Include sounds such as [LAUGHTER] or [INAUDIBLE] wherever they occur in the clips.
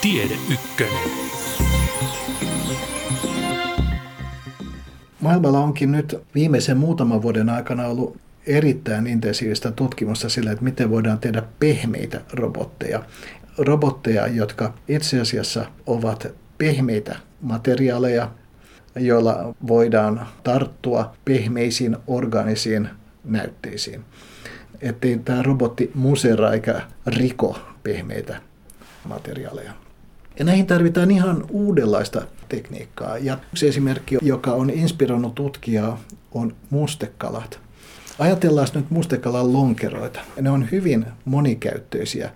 Tiede Ykkönen. Maailmalla onkin nyt viimeisen muutaman vuoden aikana ollut erittäin intensiivistä tutkimusta sillä, että miten voidaan tehdä pehmeitä robotteja. Robotteja, jotka itse asiassa ovat pehmeitä materiaaleja, joilla voidaan tarttua pehmeisiin organisiin näytteisiin. Ettei tämä robotti musera eikä riko pehmeitä materiaaleja. Ja näihin tarvitaan ihan uudenlaista tekniikkaa. Ja yksi esimerkki, joka on inspiroinut tutkijaa, on mustekalat. Ajatellaan nyt mustekalan lonkeroita. Ne on hyvin monikäyttöisiä,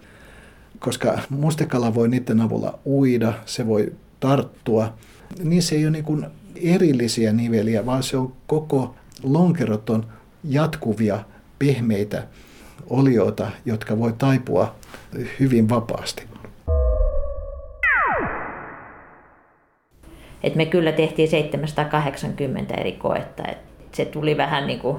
koska mustekala voi niiden avulla uida, se voi tarttua. Niissä ei ole niin erillisiä niveliä, vaan se on koko lonkerot on jatkuvia, pehmeitä olioita, jotka voi taipua hyvin vapaasti. Et me kyllä tehtiin 780 eri koetta. Et se tuli vähän niin kuin,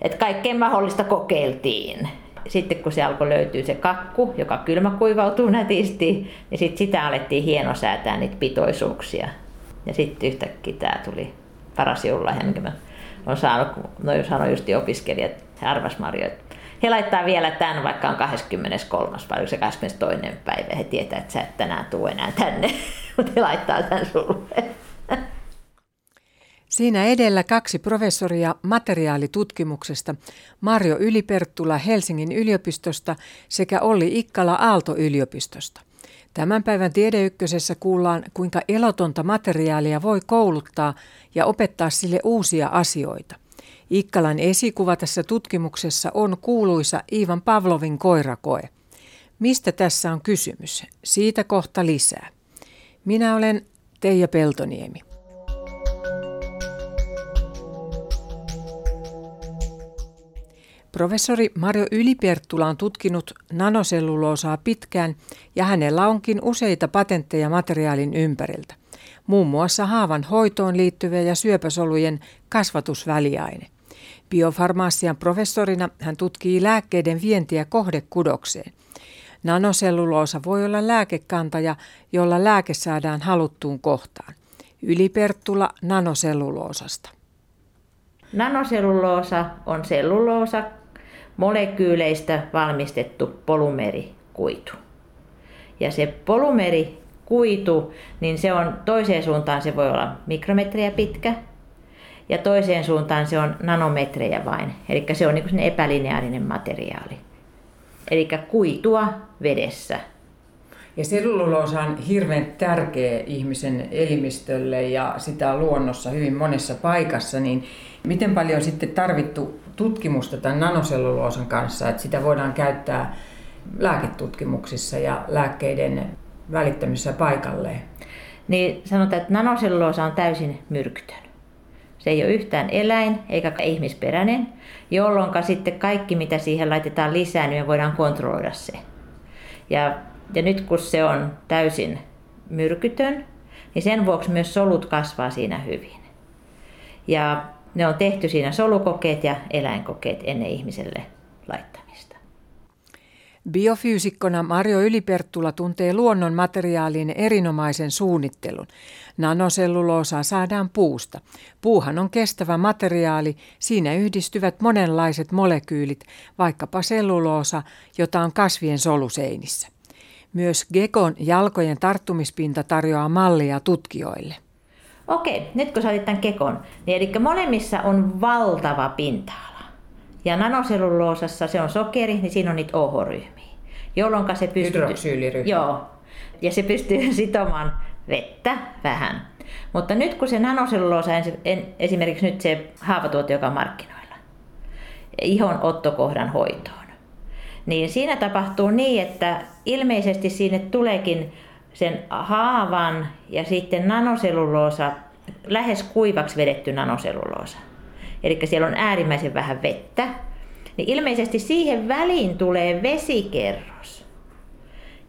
että kaikkea mahdollista kokeiltiin. Sitten kun se alkoi löytyä se kakku, joka kylmäkuivautuu nätisti, niin sit sitä alettiin hienosäätää niitä pitoisuuksia. Ja sitten yhtäkkiä tämä tuli paras joululahja, minkä mä olen saanut, kun no sanoin just opiskelijat, arvas Marjo, että he laittaa vielä tämän, vaikka on 23. vai se 22. päivä. He tietää, että sä et tänään tule enää tänne, [LAUGHS] mutta he laittaa tämän sulle. Siinä edellä kaksi professoria materiaalitutkimuksesta, Marjo Yliperttula Helsingin yliopistosta sekä Olli Ikkala Aalto-yliopistosta. Tämän päivän Tiedeykkösessä kuullaan, kuinka elotonta materiaalia voi kouluttaa ja opettaa sille uusia asioita. Ikkalan esikuva tässä tutkimuksessa on kuuluisa Ivan Pavlovin koirakoe. Mistä tässä on kysymys? Siitä kohta lisää. Minä olen Teija Peltoniemi. Professori Mario Yliperttula on tutkinut nanoselluloosaa pitkään ja hänellä onkin useita patentteja materiaalin ympäriltä, muun muassa haavan hoitoon liittyviä ja syöpäsolujen kasvatusväliaine. Biofarmasian professorina hän tutkii lääkkeiden vientiä kohdekudokseen. Nanoselluloosa voi olla lääkekantaja, jolla lääke saadaan haluttuun kohtaan. Yliperttula nanoselluloosasta. Nanoselluloosa on selluloosa, molekyyleistä valmistettu polymerikuitu. Ja se polymerikuitu, niin se on toiseen suuntaan se voi olla mikrometriä pitkä ja toiseen suuntaan se on nanometrejä vain. Eli se on niin epälineaarinen materiaali. Eli kuitua vedessä. Ja selluloosa on hirveän tärkeä ihmisen elimistölle ja sitä on luonnossa hyvin monessa paikassa, niin miten paljon sitten tarvittu tutkimusta tämän nanoselluloosan kanssa, että sitä voidaan käyttää lääketutkimuksissa ja lääkkeiden välittämisessä paikalleen? Niin sanotaan, että nanoselluloosa on täysin myrkytön. Se ei ole yhtään eläin eikä ihmisperäinen, jolloin sitten kaikki mitä siihen laitetaan lisää, niin me voidaan kontrolloida se. Ja, ja nyt kun se on täysin myrkytön, niin sen vuoksi myös solut kasvaa siinä hyvin. Ja ne on tehty siinä solukokeet ja eläinkokeet ennen ihmiselle laittamista. Biofyysikkona Mario Yliperttula tuntee luonnon materiaalin erinomaisen suunnittelun. Nanoselluloosaa saadaan puusta. Puuhan on kestävä materiaali, siinä yhdistyvät monenlaiset molekyylit, vaikkapa selluloosa, jota on kasvien soluseinissä. Myös Gekon jalkojen tarttumispinta tarjoaa mallia tutkijoille. Okei, nyt kun sä tämän kekon, niin eli molemmissa on valtava pinta-ala. Ja nanoselluloosassa se on sokeri, niin siinä on niitä OH-ryhmiä, jolloin se pystyy... Joo, ja se pystyy [LAUGHS] sitomaan vettä vähän. Mutta nyt kun se nanoselluloosa, esimerkiksi nyt se haavatuote, joka on markkinoilla, ihon ottokohdan hoitoon, niin siinä tapahtuu niin, että ilmeisesti sinne tuleekin sen haavan ja sitten nanoselluloosa, lähes kuivaksi vedetty nanoselluloosa. Eli siellä on äärimmäisen vähän vettä. Niin ilmeisesti siihen väliin tulee vesikerros,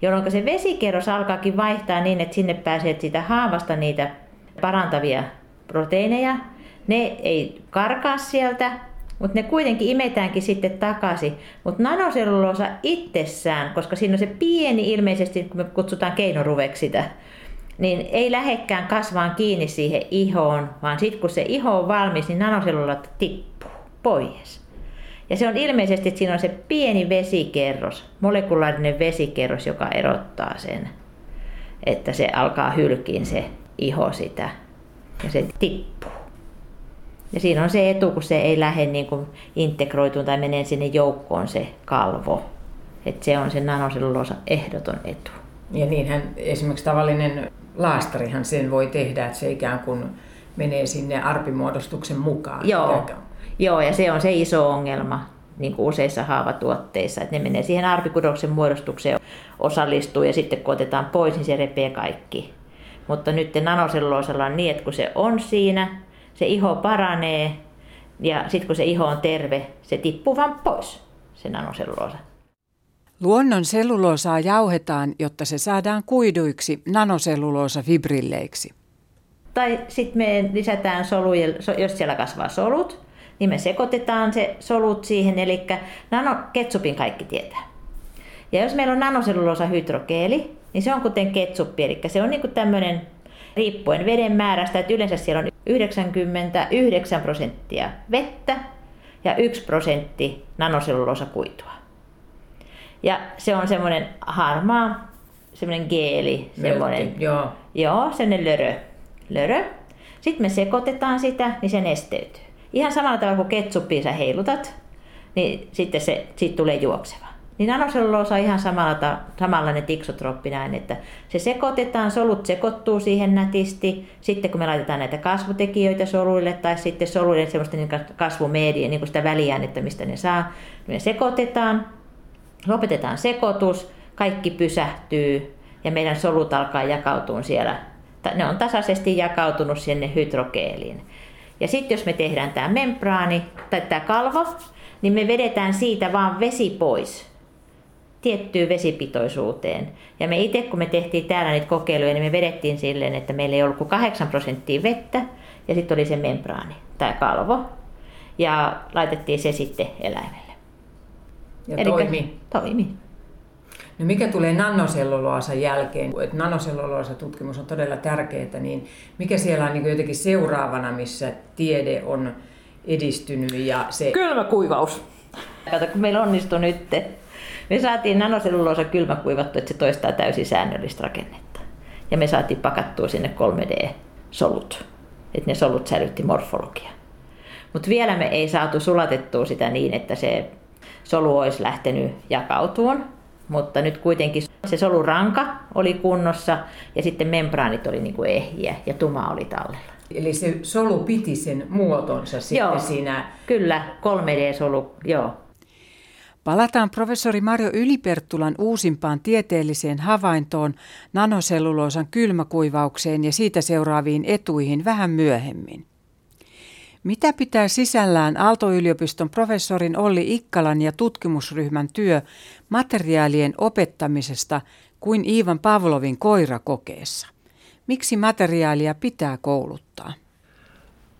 jolloin se vesikerros alkaakin vaihtaa niin, että sinne pääsee sitä haavasta niitä parantavia proteiineja. Ne ei karkaa sieltä, mutta ne kuitenkin imetäänkin sitten takaisin. Mutta nanoselluloosa itsessään, koska siinä on se pieni ilmeisesti, kun me kutsutaan keinoruveksi sitä, niin ei lähekkään kasvaan kiinni siihen ihoon, vaan sitten kun se iho on valmis, niin nanoselluloosa tippuu pois. Ja se on ilmeisesti, että siinä on se pieni vesikerros, molekulaarinen vesikerros, joka erottaa sen, että se alkaa hylkiin se iho sitä ja se tippuu. Ja siinä on se etu, kun se ei lähde niin kuin integroituun tai menee sinne joukkoon se kalvo. Että se on se nanoselluloosa ehdoton etu. Ja niinhän esimerkiksi tavallinen laastarihan sen voi tehdä, että se ikään kuin menee sinne arpimuodostuksen mukaan. Joo, Joo ja se on se iso ongelma niin kuin useissa haavatuotteissa, että ne menee siihen arpikudoksen muodostukseen, osallistuu ja sitten kun otetaan pois, niin se repee kaikki. Mutta nyt nanoselluloosalla on niin, että kun se on siinä, se iho paranee ja sitten kun se iho on terve, se tippuu vaan pois, se nanoselluloosa. Luonnon selluloosaa jauhetaan, jotta se saadaan kuiduiksi nanoselluloosa-fibrilleiksi. Tai sitten me lisätään soluja, jos siellä kasvaa solut, niin me sekoitetaan se solut siihen, eli nanoketsupin kaikki tietää. Ja jos meillä on nanoselluloosa hydrogeeli, niin se on kuten ketsuppi, eli se on niin tämmöinen riippuen veden määrästä, että yleensä siellä on 99 prosenttia vettä ja 1 prosentti nanoselluloosa kuitua. Ja se on semmoinen harmaa, semmoinen geeli, semmoinen, joo. joo, semmoinen lörö. lörö. Sitten me sekoitetaan sitä, niin se nesteytyy. Ihan samalla tavalla kuin ketsuppiin sä heilutat, niin sitten se, siitä tulee juokseva. Niin nanoselluloosa on ihan samalla, samanlainen tiksotroppi näin, että se sekoitetaan, solut sekoittuu siihen nätisti. Sitten kun me laitetaan näitä kasvutekijöitä soluille tai sitten soluille semmoista niin kasvumedia, niin kuin sitä väliäänettä, mistä ne saa, niin me sekoitetaan, lopetetaan sekoitus, kaikki pysähtyy ja meidän solut alkaa jakautua siellä. Ne on tasaisesti jakautunut sinne hydrogeeliin. Ja sitten jos me tehdään tämä membraani tai tämä kalvo, niin me vedetään siitä vaan vesi pois tiettyyn vesipitoisuuteen. Ja me itse, kun me tehtiin täällä niitä kokeiluja, niin me vedettiin silleen, että meillä ei ollut kuin 8 prosenttia vettä ja sitten oli se membraani, tai kalvo. Ja laitettiin se sitten eläimelle. Ja Elikkä toimi. Toimi. No mikä tulee nanoselluloosan jälkeen? Että nanoselluloosa tutkimus on todella tärkeää, niin mikä siellä on niin jotenkin seuraavana, missä tiede on edistynyt? Ja se... Kylmäkuivaus. Kato, kun meillä onnistui nyt. Me saatiin nanoselluloosa kylmäkuivattu, että se toistaa täysin säännöllistä rakennetta. Ja me saatiin pakattua sinne 3D-solut, että ne solut säilytti morfologia. Mutta vielä me ei saatu sulatettua sitä niin, että se solu olisi lähtenyt jakautumaan, mutta nyt kuitenkin se soluranka oli kunnossa ja sitten membraanit oli niin kuin ehjiä ja tuma oli tallella. Eli se solu piti sen muotonsa sitten joo, siinä? Kyllä, 3D-solu, joo. Palataan professori Mario Yliperttulan uusimpaan tieteelliseen havaintoon nanoselluloosan kylmäkuivaukseen ja siitä seuraaviin etuihin vähän myöhemmin. Mitä pitää sisällään Aalto-yliopiston professorin Olli Ikkalan ja tutkimusryhmän työ materiaalien opettamisesta kuin Iivan Pavlovin koirakokeessa? Miksi materiaalia pitää kouluttaa?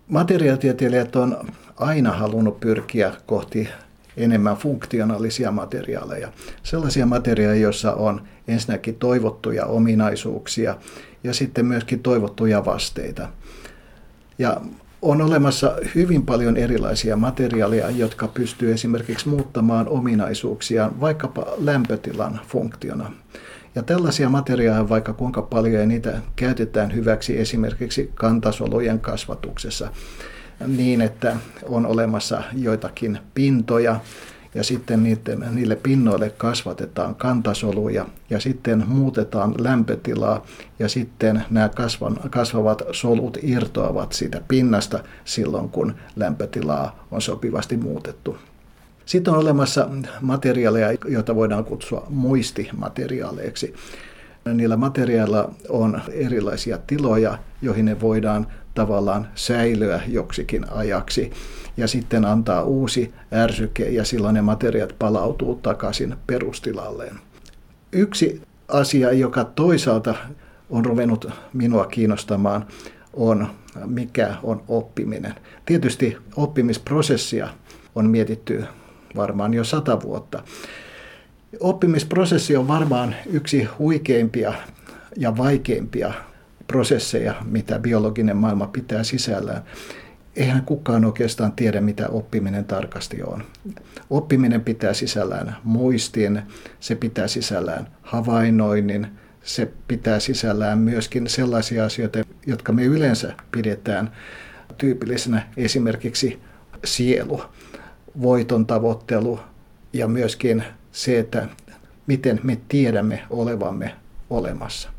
Materiaalitieteilijät on aina halunnut pyrkiä kohti enemmän funktionaalisia materiaaleja. Sellaisia materiaaleja, joissa on ensinnäkin toivottuja ominaisuuksia ja sitten myöskin toivottuja vasteita. Ja on olemassa hyvin paljon erilaisia materiaaleja, jotka pystyy esimerkiksi muuttamaan ominaisuuksiaan vaikkapa lämpötilan funktiona. Ja tällaisia materiaaleja vaikka kuinka paljon ja niitä käytetään hyväksi esimerkiksi kantasolujen kasvatuksessa niin, että on olemassa joitakin pintoja ja sitten niiden, niille pinnoille kasvatetaan kantasoluja ja sitten muutetaan lämpötilaa ja sitten nämä kasvan, kasvavat solut irtoavat siitä pinnasta silloin, kun lämpötilaa on sopivasti muutettu. Sitten on olemassa materiaaleja, joita voidaan kutsua muistimateriaaleiksi. Niillä materiaaleilla on erilaisia tiloja, joihin ne voidaan tavallaan säilyä joksikin ajaksi ja sitten antaa uusi ärsyke ja silloin ne materiaat palautuu takaisin perustilalleen. Yksi asia, joka toisaalta on ruvennut minua kiinnostamaan, on mikä on oppiminen. Tietysti oppimisprosessia on mietitty varmaan jo sata vuotta. Oppimisprosessi on varmaan yksi huikeimpia ja vaikeimpia prosesseja, mitä biologinen maailma pitää sisällään. Eihän kukaan oikeastaan tiedä, mitä oppiminen tarkasti on. Oppiminen pitää sisällään muistin, se pitää sisällään havainnoinnin, se pitää sisällään myöskin sellaisia asioita, jotka me yleensä pidetään tyypillisenä, esimerkiksi sielu, voiton tavoittelu ja myöskin se, että miten me tiedämme olevamme olemassa.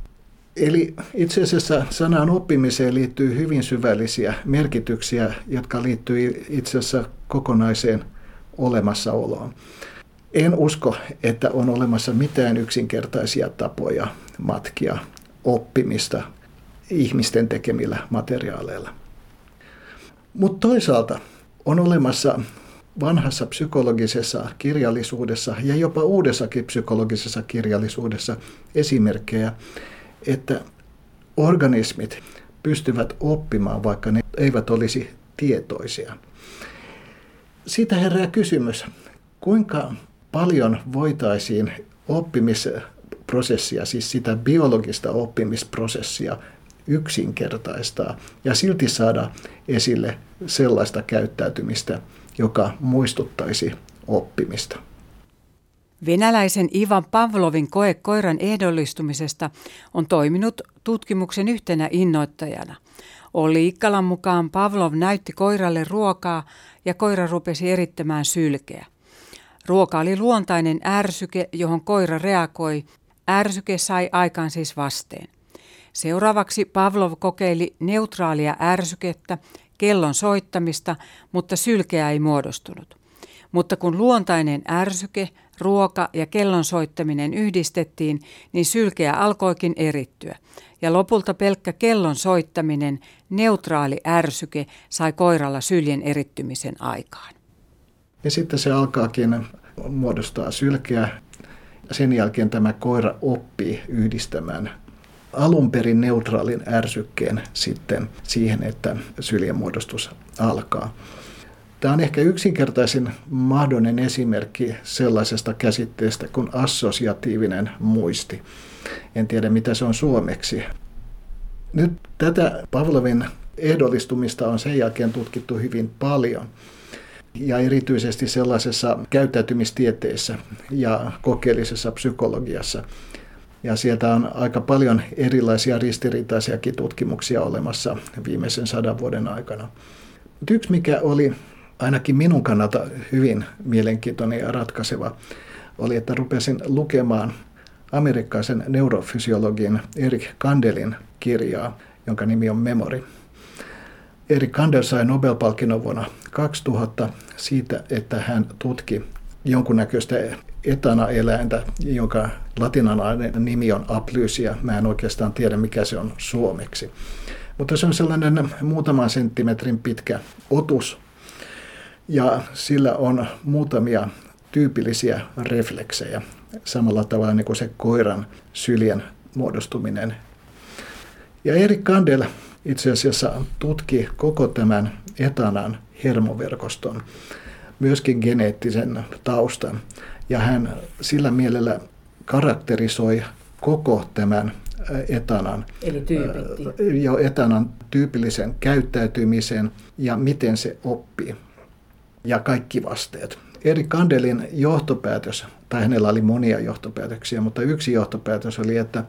Eli itse asiassa sanan oppimiseen liittyy hyvin syvällisiä merkityksiä, jotka liittyy itse asiassa kokonaiseen olemassaoloon. En usko, että on olemassa mitään yksinkertaisia tapoja matkia oppimista ihmisten tekemillä materiaaleilla. Mutta toisaalta on olemassa vanhassa psykologisessa kirjallisuudessa ja jopa uudessakin psykologisessa kirjallisuudessa esimerkkejä, että organismit pystyvät oppimaan, vaikka ne eivät olisi tietoisia. Siitä herää kysymys, kuinka paljon voitaisiin oppimisprosessia, siis sitä biologista oppimisprosessia yksinkertaistaa ja silti saada esille sellaista käyttäytymistä, joka muistuttaisi oppimista. Venäläisen Ivan Pavlovin koe koiran ehdollistumisesta on toiminut tutkimuksen yhtenä innoittajana. Olli Ikkalan mukaan Pavlov näytti koiralle ruokaa ja koira rupesi erittämään sylkeä. Ruoka oli luontainen ärsyke, johon koira reagoi. Ärsyke sai aikaan siis vasteen. Seuraavaksi Pavlov kokeili neutraalia ärsykettä, kellon soittamista, mutta sylkeä ei muodostunut. Mutta kun luontainen ärsyke, ruoka ja kellon soittaminen yhdistettiin, niin sylkeä alkoikin erittyä. Ja lopulta pelkkä kellon soittaminen, neutraali ärsyke, sai koiralla syljen erittymisen aikaan. Ja sitten se alkaakin muodostaa sylkeä. Sen jälkeen tämä koira oppii yhdistämään alun perin neutraalin ärsykkeen sitten siihen, että syljen muodostus alkaa. Tämä on ehkä yksinkertaisin mahdollinen esimerkki sellaisesta käsitteestä kuin assosiatiivinen muisti. En tiedä, mitä se on suomeksi. Nyt tätä Pavlovin ehdollistumista on sen jälkeen tutkittu hyvin paljon ja erityisesti sellaisessa käyttäytymistieteessä ja kokeellisessa psykologiassa. Ja sieltä on aika paljon erilaisia ristiriitaisiakin tutkimuksia olemassa viimeisen sadan vuoden aikana. Yksi, mikä oli ainakin minun kannalta hyvin mielenkiintoinen ja ratkaiseva, oli, että rupesin lukemaan amerikkalaisen neurofysiologin Erik Kandelin kirjaa, jonka nimi on Memory. Erik Kandel sai Nobel-palkinnon vuonna 2000 siitä, että hän tutki jonkunnäköistä etana-eläintä, jonka latinalainen nimi on aplysia. Mä en oikeastaan tiedä, mikä se on suomeksi. Mutta se on sellainen muutaman senttimetrin pitkä otus, ja sillä on muutamia tyypillisiä refleksejä, samalla tavalla niin kuin se koiran syljen muodostuminen. Ja Erik Kandel itse asiassa tutki koko tämän etanan hermoverkoston, myöskin geneettisen taustan. Ja hän sillä mielellä karakterisoi koko tämän etanan, Eli tyypitti. jo etanan tyypillisen käyttäytymisen ja miten se oppii ja kaikki vasteet. Eri Kandelin johtopäätös, tai hänellä oli monia johtopäätöksiä, mutta yksi johtopäätös oli, että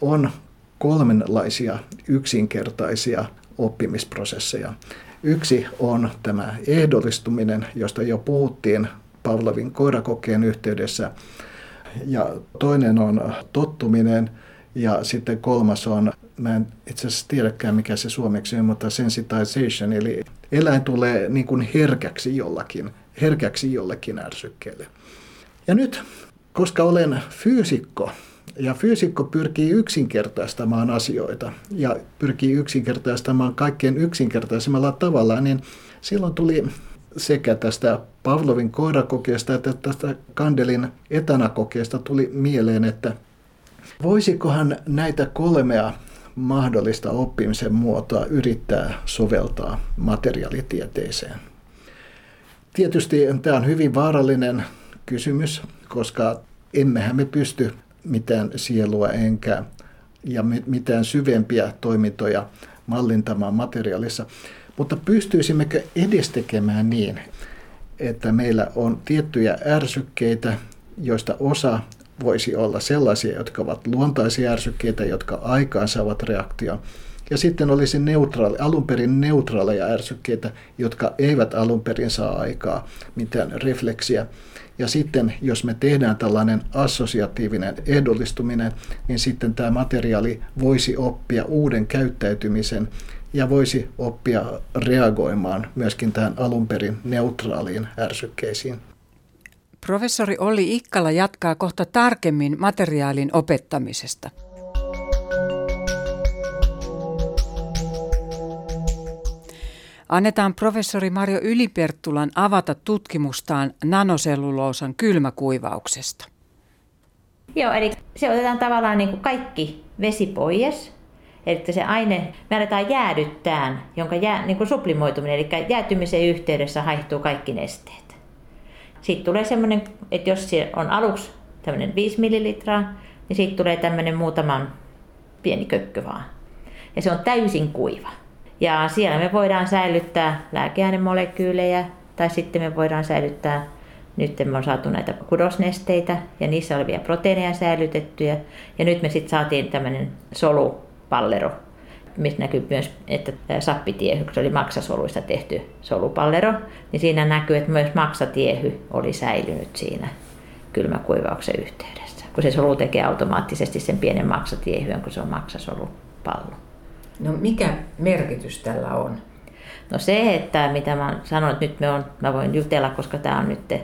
on kolmenlaisia yksinkertaisia oppimisprosesseja. Yksi on tämä ehdollistuminen, josta jo puhuttiin Pavlovin koirakokeen yhteydessä. Ja toinen on tottuminen ja sitten kolmas on, mä en itse asiassa tiedäkään mikä se suomeksi on, mutta sensitization, eli eläin tulee niin kuin herkäksi jollakin, herkäksi jollekin ärsykkeelle. Ja nyt, koska olen fyysikko, ja fyysikko pyrkii yksinkertaistamaan asioita ja pyrkii yksinkertaistamaan kaikkein yksinkertaisemmalla tavalla, niin silloin tuli sekä tästä Pavlovin koirakokeesta että tästä Kandelin etanakokeesta tuli mieleen, että voisikohan näitä kolmea mahdollista oppimisen muotoa yrittää soveltaa materiaalitieteeseen. Tietysti tämä on hyvin vaarallinen kysymys, koska emmehän me pysty mitään sielua enkä ja mitään syvempiä toimintoja mallintamaan materiaalissa. Mutta pystyisimmekö edes tekemään niin, että meillä on tiettyjä ärsykkeitä, joista osa voisi olla sellaisia, jotka ovat luontaisia ärsykkeitä, jotka aikaan saavat reaktion. Ja sitten olisi neutraali, alun perin neutraaleja ärsykkeitä, jotka eivät alun perin saa aikaa mitään refleksiä. Ja sitten jos me tehdään tällainen assosiatiivinen ehdollistuminen, niin sitten tämä materiaali voisi oppia uuden käyttäytymisen ja voisi oppia reagoimaan myöskin tähän alun perin neutraaliin ärsykkeisiin. Professori Olli Ikkala jatkaa kohta tarkemmin materiaalin opettamisesta. Annetaan professori Mario Yliperttulan avata tutkimustaan nanoselluloosan kylmäkuivauksesta. Joo, eli se otetaan tavallaan niin kuin kaikki vesi pois. Eli se aine me aletaan jäädyttään, jonka jää, niin kuin sublimoituminen, eli jäätymisen yhteydessä haihtuu kaikki nesteet. Sitten tulee semmoinen, että jos se on aluksi tämmöinen 5 millilitraa, niin siitä tulee tämmöinen muutaman pieni kökkö vaan. Ja se on täysin kuiva. Ja siellä me voidaan säilyttää lääkeainemolekyylejä tai sitten me voidaan säilyttää, nyt me on saatu näitä kudosnesteitä ja niissä olevia proteiineja säilytettyjä. Ja nyt me sitten saatiin tämmöinen solupallero, missä näkyy myös, että sappitiehy, se oli maksasoluista tehty solupallero, niin siinä näkyy, että myös maksatiehy oli säilynyt siinä kylmäkuivauksen yhteydessä, kun se solu tekee automaattisesti sen pienen maksatiehyön, kun se on maksasolupallo. No mikä merkitys tällä on? No se, että mitä mä sanoin, että nyt me on, mä voin jutella, koska tämä on nyt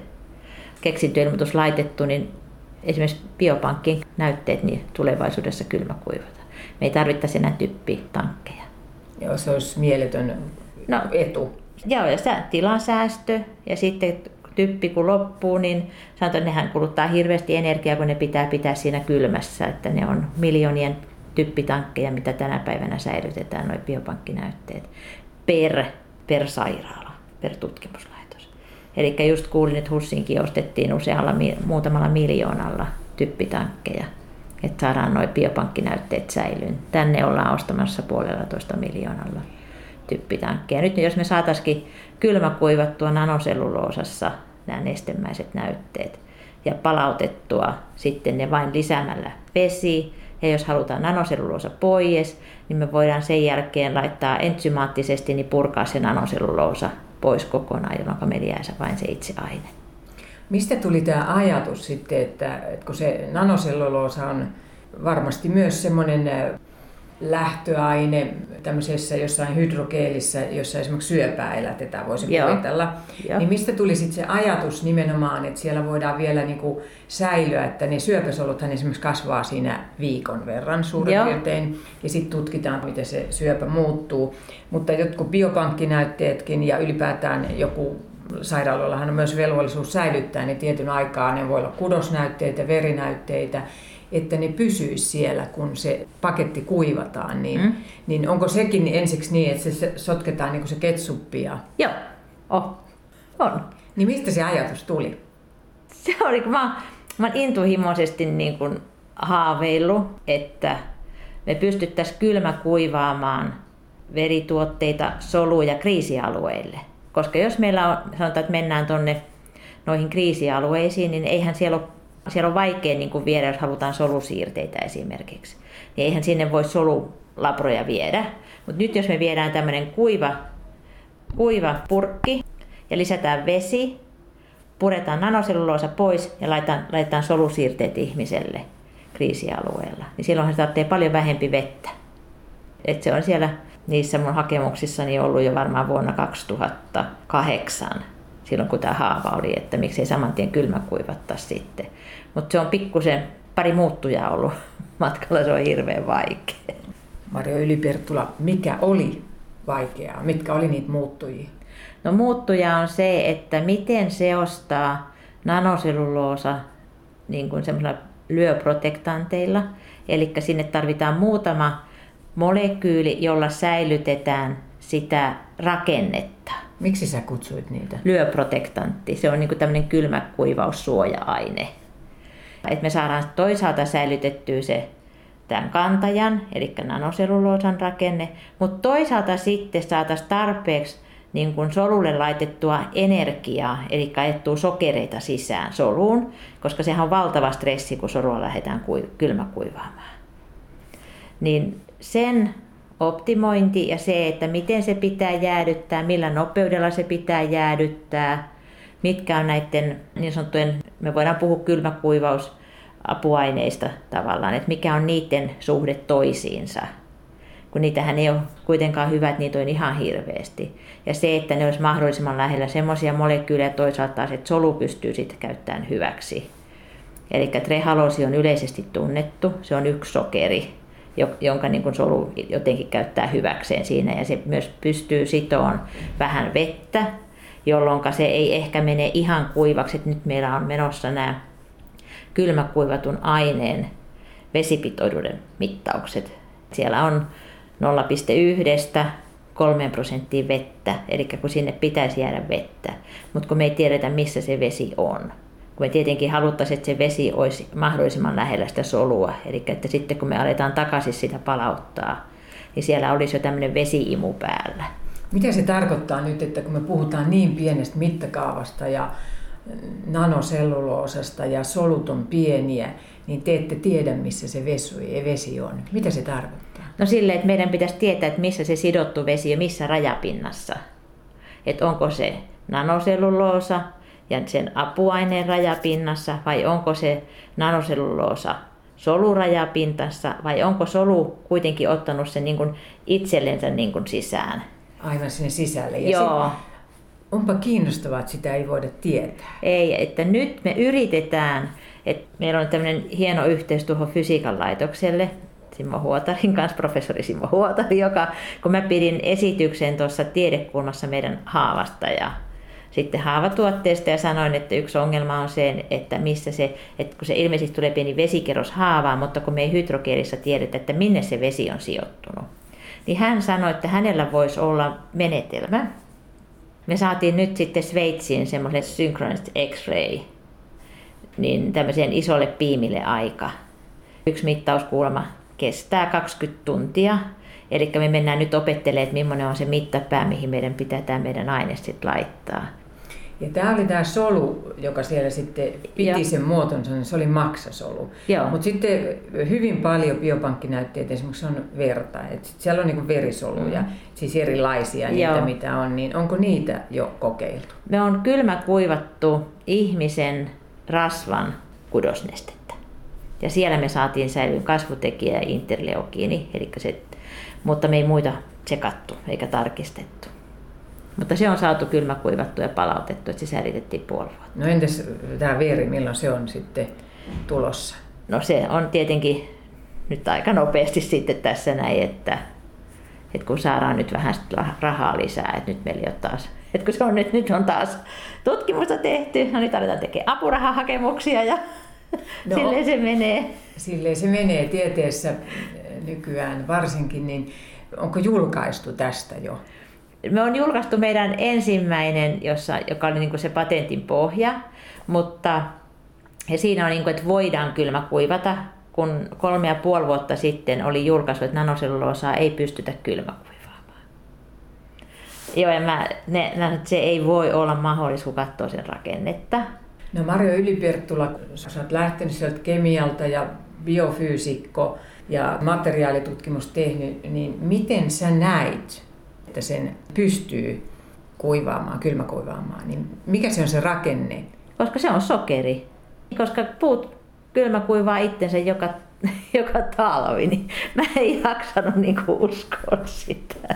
keksintöilmoitus laitettu, niin esimerkiksi biopankkin näytteet niin tulevaisuudessa kylmäkuivata. Me ei tarvittaisi enää typpitankkeja. Joo, se olisi mieletön no, etu. Joo, ja tilan säästö ja sitten typpi kun loppuu, niin sanotaan, että nehän kuluttaa hirveästi energiaa, kun ne pitää pitää siinä kylmässä, että ne on miljoonien typpitankkeja, mitä tänä päivänä säilytetään, noin biopankkinäytteet, per, per sairaala, per tutkimuslaitos. Eli just kuulin, että Hussinkin ostettiin usealla, muutamalla miljoonalla typpitankkeja, että saadaan noin biopankkinäytteet säilyyn. Tänne ollaan ostamassa puolella toista miljoonalla typpitankkeja. Nyt jos me saataisiin kylmäkuivattua nanoselluloosassa nämä nestemäiset näytteet ja palautettua sitten ne vain lisäämällä vesi, ja jos halutaan nanoselluloosa pois, niin me voidaan sen jälkeen laittaa enzymaattisesti niin purkaa se nanoselluloosa pois kokonaan, jolloin meillä jää vain se itse aine. Mistä tuli tämä ajatus sitten, että, että kun se nanoselluloosa on varmasti myös semmoinen lähtöaine tämmöisessä jossain hydrogeelissä, jossa esimerkiksi syöpää elätetään, voisi Joo. kuvitella. Joo. Niin mistä tuli sitten se ajatus nimenomaan, että siellä voidaan vielä niinku säilyä, että ne syöpäsoluthan esimerkiksi kasvaa siinä viikon verran suurin Joo. piirtein, ja sitten tutkitaan, miten se syöpä muuttuu. Mutta jotkut biopankkinäytteetkin ja ylipäätään joku sairaaloillahan on myös velvollisuus säilyttää, niin tietyn aikaa ne voi olla kudosnäytteitä, verinäytteitä, että ne pysyisi siellä, kun se paketti kuivataan, niin, mm. niin onko sekin ensiksi niin, että se sotketaan niin kuin se ketsuppia? Joo, oh. on. Niin mistä se ajatus tuli? Se oli, kun mä, mä olen intuhimoisesti niin kuin haaveillut, että me pystyttäisiin kylmä kuivaamaan verituotteita soluja kriisialueille. Koska jos meillä on, sanotaan, että mennään tuonne noihin kriisialueisiin, niin eihän siellä ole siellä on vaikea niin kuin viedä, jos halutaan solusiirteitä esimerkiksi. Niin eihän sinne voi solulabroja viedä. Mutta nyt jos me viedään tämmöinen kuiva, kuiva purkki ja lisätään vesi, puretaan nanoselluloosa pois ja laitetaan, laitetaan solusiirteet ihmiselle kriisialueella, niin silloinhan se tarvitsee paljon vähempi vettä. Et se on siellä niissä mun hakemuksissani ollut jo varmaan vuonna 2008 silloin kun tämä haava oli, että miksei saman tien kylmäkuivattaa sitten. Mutta se on pikkusen pari muuttujaa ollut [LAUGHS] matkalla, se on hirveän vaikea. Marjo Ylipertula, mikä oli vaikeaa? Mitkä oli niitä muuttujia? No muuttuja on se, että miten seostaa nanoselluloosa niin kuin lyöprotektanteilla. Eli sinne tarvitaan muutama molekyyli, jolla säilytetään sitä rakennetta. Miksi sä kutsuit niitä? Lyöprotektantti, se on niin tämmöinen kylmäkuivaussuoja-aine. Et me saadaan toisaalta säilytettyä se tämän kantajan, eli nanoselluloosan rakenne, mutta toisaalta sitten saataisiin tarpeeksi niin kuin solulle laitettua energiaa, eli ajettua sokereita sisään soluun, koska sehän on valtava stressi, kun solua lähdetään kylmäkuivaamaan. Niin sen optimointi ja se, että miten se pitää jäädyttää, millä nopeudella se pitää jäädyttää, mitkä on näiden niin sanottujen, me voidaan puhua kylmäkuivaus, apuaineista tavallaan, että mikä on niiden suhde toisiinsa. Kun niitähän ei ole kuitenkaan hyvä, että niitä on ihan hirveästi. Ja se, että ne olisi mahdollisimman lähellä semmoisia molekyylejä toisaalta taas, että solu pystyy sitten käyttämään hyväksi. Eli trehalosi on yleisesti tunnettu, se on yksi sokeri, jonka niin kuin solu jotenkin käyttää hyväkseen siinä ja se myös pystyy sitoon vähän vettä, jolloin se ei ehkä mene ihan kuivaksi. että nyt meillä on menossa nämä kylmäkuivatun aineen vesipitoisuuden mittaukset. Siellä on 0,1 3 prosenttia vettä, eli kun sinne pitäisi jäädä vettä, mutta kun me ei tiedetä, missä se vesi on kun me tietenkin haluttaisiin, että se vesi olisi mahdollisimman lähellä sitä solua, eli että sitten kun me aletaan takaisin sitä palauttaa, niin siellä olisi jo tämmöinen vesiimu päällä. Mitä se tarkoittaa nyt, että kun me puhutaan niin pienestä mittakaavasta ja nanoselluloosasta ja solut on pieniä, niin te ette tiedä, missä se vesi, vesi on. Mitä se tarkoittaa? No sille, että meidän pitäisi tietää, että missä se sidottu vesi ja missä rajapinnassa. Että onko se nanoselluloosa, ja sen apuaineen rajapinnassa vai onko se nanoselluloosa solurajapintassa vai onko solu kuitenkin ottanut sen niin kuin itsellensä niin kuin sisään. Aivan sinne sisälle. Ja Joo. Se, onpa kiinnostavaa, että sitä ei voida tietää. Ei, että nyt me yritetään, että meillä on tämmöinen hieno yhteys tuohon fysiikan laitokselle, Simmo Huotarin kanssa, professori Simmo Huotari, joka, kun mä pidin esityksen tuossa tiedekulmassa meidän haavasta ja sitten haavatuotteesta ja sanoin, että yksi ongelma on se, että missä se, että kun se ilmeisesti tulee pieni vesikerros haavaan, mutta kun me ei hydrogeelissa tiedetä, että minne se vesi on sijoittunut. Niin hän sanoi, että hänellä voisi olla menetelmä. Me saatiin nyt sitten Sveitsiin semmoiselle synchronous X-ray, niin tämmöiseen isolle piimille aika. Yksi mittauskulma kestää 20 tuntia. Eli me mennään nyt opettelemaan, että millainen on se mittapää, mihin meidän pitää tämä meidän aine sitten laittaa. Ja tämä oli tämä solu, joka siellä sitten piti ja. sen muotonsa, niin se oli maksasolu. Mutta sitten hyvin paljon biopankkinäytteet esimerkiksi on verta. Et siellä on niinku verisoluja, mm. siis erilaisia niitä Joo. mitä on. Niin onko niitä jo kokeiltu? Me on kylmä kuivattu ihmisen rasvan kudosnestettä. Ja siellä me saatiin säilyyn kasvutekijä ja interleukiini, eli se, mutta me ei muita tsekattu eikä tarkistettu. Mutta se on saatu kylmäkuivattu ja palautettu, että se säilytettiin puoli vuotta. No entäs tämä veri, milloin se on sitten tulossa? No se on tietenkin nyt aika nopeasti sitten tässä näin, että, että kun saadaan nyt vähän rahaa lisää, että nyt meillä on taas, että kun se on nyt, nyt on taas tutkimusta tehty, no nyt aletaan tekemään apurahahakemuksia ja [LAUGHS] no, silleen se menee. Silleen se menee tieteessä nykyään varsinkin, niin onko julkaistu tästä jo? Me on julkaistu meidän ensimmäinen, jossa, joka oli niin se patentin pohja, mutta ja siinä on, niin kuin, että voidaan kylmä kuivata, kun kolme ja puoli vuotta sitten oli julkaisu, että nanoselluloosaa ei pystytä kylmäkuivaamaan. Joo, ja mä, ne, se ei voi olla mahdollista, kun katsoo sen rakennetta. No Mario Yliperttula, sä oot lähtenyt sieltä kemialta ja biofyysikko ja materiaalitutkimus tehnyt, niin miten sä näit että sen pystyy kuivaamaan, kylmäkuivaamaan, niin mikä se on se rakenne? Koska se on sokeri. Koska puut kylmäkuivaa itsensä joka, [LAUGHS] joka talvi, niin mä en jaksanut niinku uskoa sitä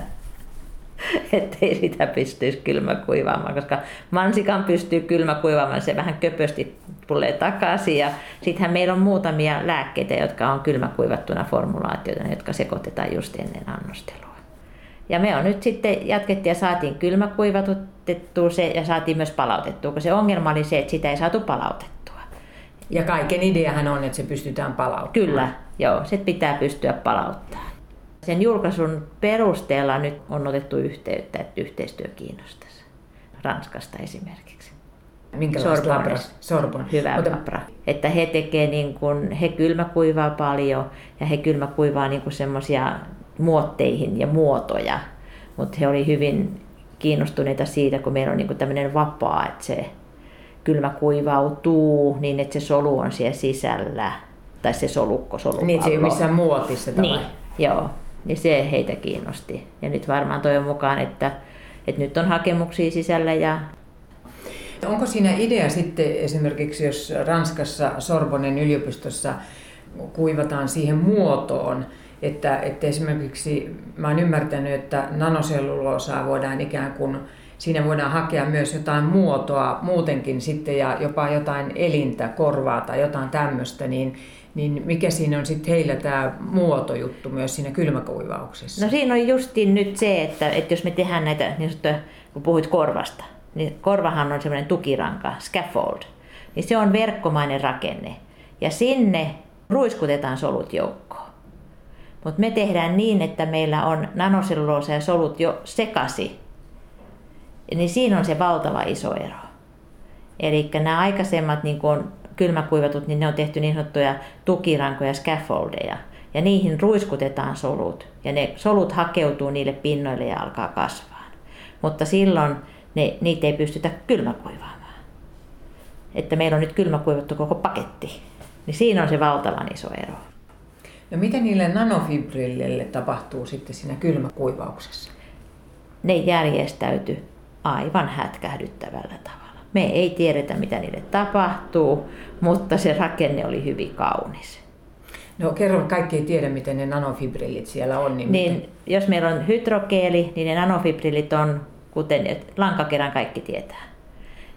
ettei sitä pystyisi kylmäkuivaamaan, koska mansikan pystyy kylmäkuivaamaan, se vähän köpösti tulee takaisin ja sittenhän meillä on muutamia lääkkeitä, jotka on kylmäkuivattuna formulaatioita, jotka sekoitetaan just ennen annostelua. Ja me on nyt sitten jatkettiin ja saatiin kylmäkuivatettua se ja saatiin myös palautettua, kun se ongelma oli se, että sitä ei saatu palautettua. Ja kaiken ideahan on, että se pystytään palauttamaan. Kyllä, joo, se pitää pystyä palauttamaan. Sen julkaisun perusteella nyt on otettu yhteyttä, että yhteistyö kiinnostaisi. Ranskasta esimerkiksi. Minkälaista labra? Sorbon. Hyvä Mutta... labra. Että he tekee niin kuin, he kylmäkuivaa paljon ja he kylmäkuivaa niin semmoisia muotteihin ja muotoja. Mutta he oli hyvin kiinnostuneita siitä, kun meillä on niin tämmöinen vapaa, että se kylmä kuivautuu niin, että se solu on siellä sisällä. Tai se solukko, solupallo. Niin, se ei ole missään muotissa Niin, joo. Niin se heitä kiinnosti. Ja nyt varmaan toivon mukaan, että, että nyt on hakemuksia sisällä ja Onko siinä idea sitten esimerkiksi, jos Ranskassa Sorbonen yliopistossa kuivataan siihen muotoon, että, että esimerkiksi mä oon ymmärtänyt, että nanoselluloosaa voidaan ikään kuin siinä voidaan hakea myös jotain muotoa muutenkin sitten ja jopa jotain elintä, korvaa tai jotain tämmöistä, niin, niin mikä siinä on sitten heillä tämä muotojuttu myös siinä kylmäkuivauksessa? No siinä on justiin nyt se, että, että jos me tehdään näitä, niin kun puhuit korvasta, niin korvahan on semmoinen tukiranka, scaffold, niin se on verkkomainen rakenne. Ja sinne ruiskutetaan solut joukkoon. Mutta me tehdään niin, että meillä on nanoselluloosa ja solut jo sekasi. Niin siinä on se valtava iso ero. Eli nämä aikaisemmat niin kun kylmäkuivatut, niin ne on tehty niin sanottuja tukirankoja, scaffoldeja. Ja niihin ruiskutetaan solut. Ja ne solut hakeutuu niille pinnoille ja alkaa kasvaa. Mutta silloin ne, niitä ei pystytä kylmäkuivaamaan. Että meillä on nyt kylmäkuivattu koko paketti. Niin siinä on se valtavan iso ero. No mitä niille nanofibrilleille tapahtuu sitten siinä kylmäkuivauksessa? Ne järjestäyty aivan hätkähdyttävällä tavalla. Me ei tiedetä, mitä niille tapahtuu, mutta se rakenne oli hyvin kaunis. No kerro, kaikki ei tiedä, miten ne nanofibrillit siellä on. Niin, niin miten... jos meillä on hydrogeeli, niin ne nanofibrillit on, kuten lankakerän kaikki tietää.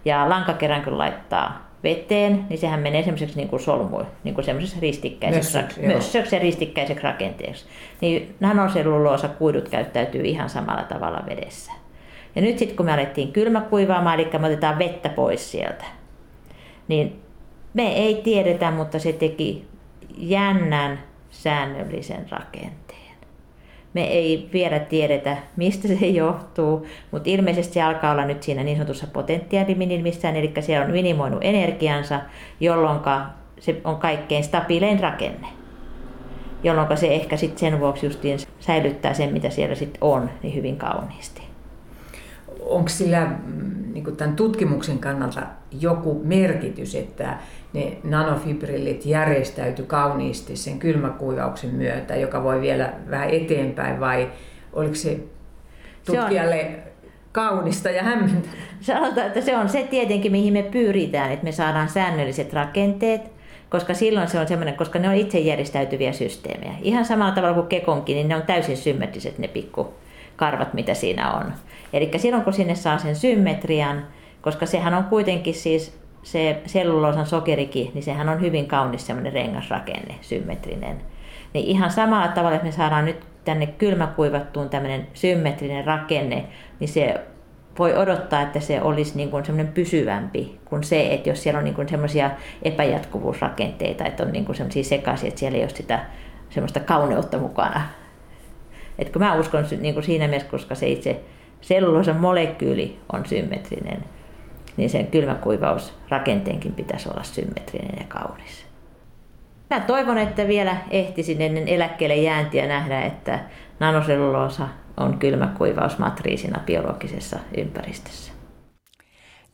Ja lankakerän kun laittaa veteen, niin sehän menee semmoiseksi niin kuin solmu, niin kuin semmoiseksi ristikkäiseksi, mössöksi ja ristikkäiseksi rakenteeksi. Niin nanoselluloosa kuidut käyttäytyy ihan samalla tavalla vedessä. Ja nyt sitten kun me alettiin kylmäkuivaamaan, eli me otetaan vettä pois sieltä, niin me ei tiedetä, mutta se teki jännän säännöllisen rakenteen. Me ei vielä tiedetä, mistä se johtuu, mutta ilmeisesti se alkaa olla nyt siinä niin sanotussa potentiaaliminimissään, eli se on minimoinut energiansa, jolloin se on kaikkein stabiilein rakenne. Jolloin se ehkä sitten sen vuoksi justiin säilyttää sen, mitä siellä sitten on, niin hyvin kauniisti. Onko sillä mm, niin tämän tutkimuksen kannalta joku merkitys, että ne nanofibrillit järjestäytyi kauniisti sen kylmäkuivauksen myötä, joka voi vielä vähän eteenpäin, vai oliko se tutkijalle se on, kaunista ja hämmentävää? Sanotaan, että se on se tietenkin, mihin me pyritään, että me saadaan säännölliset rakenteet, koska silloin se on semmoinen, koska ne on itse järjestäytyviä systeemejä. Ihan samalla tavalla kuin kekonkin, niin ne on täysin symmetriset ne pikku karvat, mitä siinä on. Eli silloin kun sinne saa sen symmetrian, koska sehän on kuitenkin siis se selluloosan sokerikin, niin sehän on hyvin kaunis semmoinen rengasrakenne, symmetrinen. Niin ihan samalla tavalla, että me saadaan nyt tänne kylmäkuivattuun tämmöinen symmetrinen rakenne, niin se voi odottaa, että se olisi niin kuin semmoinen pysyvämpi kuin se, että jos siellä on niin kuin semmoisia epäjatkuvuusrakenteita, että on niin kuin semmoisia sekaisin, että siellä ei ole sitä semmoista kauneutta mukana. Että kun mä uskon niin kuin siinä mielessä, koska se itse selluloosan molekyyli on symmetrinen, niin sen kylmäkuivausrakenteenkin pitäisi olla symmetrinen ja kaunis. Mä toivon, että vielä ehtisin ennen eläkkeelle jääntiä nähdä, että nanoselluloosa on kylmäkuivausmatriisina biologisessa ympäristössä.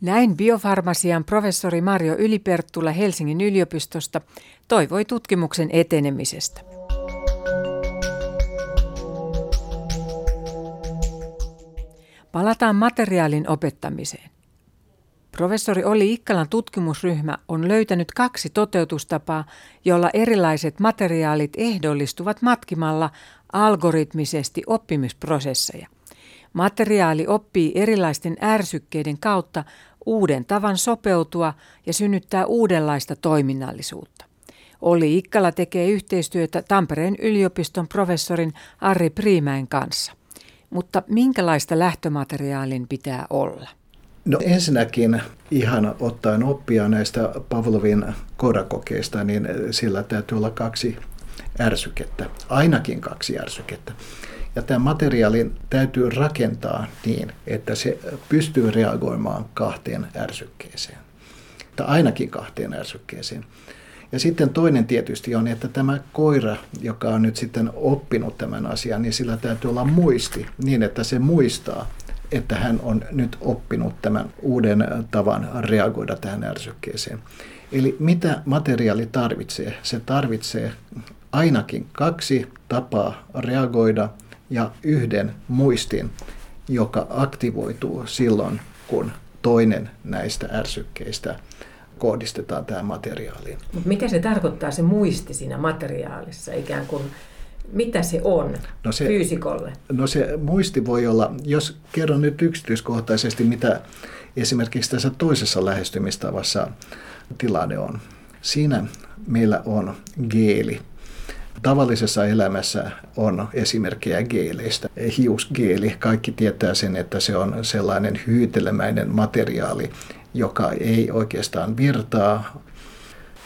Näin biofarmasian professori Mario Yliperttula Helsingin yliopistosta toivoi tutkimuksen etenemisestä. Palataan materiaalin opettamiseen. Professori Olli Ikkalan tutkimusryhmä on löytänyt kaksi toteutustapaa, jolla erilaiset materiaalit ehdollistuvat matkimalla algoritmisesti oppimisprosesseja. Materiaali oppii erilaisten ärsykkeiden kautta uuden tavan sopeutua ja synnyttää uudenlaista toiminnallisuutta. Olli Ikkala tekee yhteistyötä Tampereen yliopiston professorin Ari Priimäen kanssa. Mutta minkälaista lähtömateriaalin pitää olla? No ensinnäkin ihan ottaen oppia näistä Pavlovin kodakokeista, niin sillä täytyy olla kaksi ärsykettä, ainakin kaksi ärsykettä. Ja tämä materiaali täytyy rakentaa niin, että se pystyy reagoimaan kahteen ärsykkeeseen. Tai ainakin kahteen ärsykkeeseen. Ja sitten toinen tietysti on, että tämä koira, joka on nyt sitten oppinut tämän asian, niin sillä täytyy olla muisti niin, että se muistaa, että hän on nyt oppinut tämän uuden tavan reagoida tähän ärsykkeeseen. Eli mitä materiaali tarvitsee? Se tarvitsee ainakin kaksi tapaa reagoida ja yhden muistin, joka aktivoituu silloin, kun toinen näistä ärsykkeistä kohdistetaan tähän materiaaliin. Mut mitä se tarkoittaa se muisti siinä materiaalissa ikään kuin? Mitä se on no se, fyysikolle? No se muisti voi olla, jos kerron nyt yksityiskohtaisesti, mitä esimerkiksi tässä toisessa lähestymistavassa tilanne on. Siinä meillä on geeli. Tavallisessa elämässä on esimerkkejä geeleistä. Hiusgeeli, kaikki tietää sen, että se on sellainen hyytelemäinen materiaali, joka ei oikeastaan virtaa.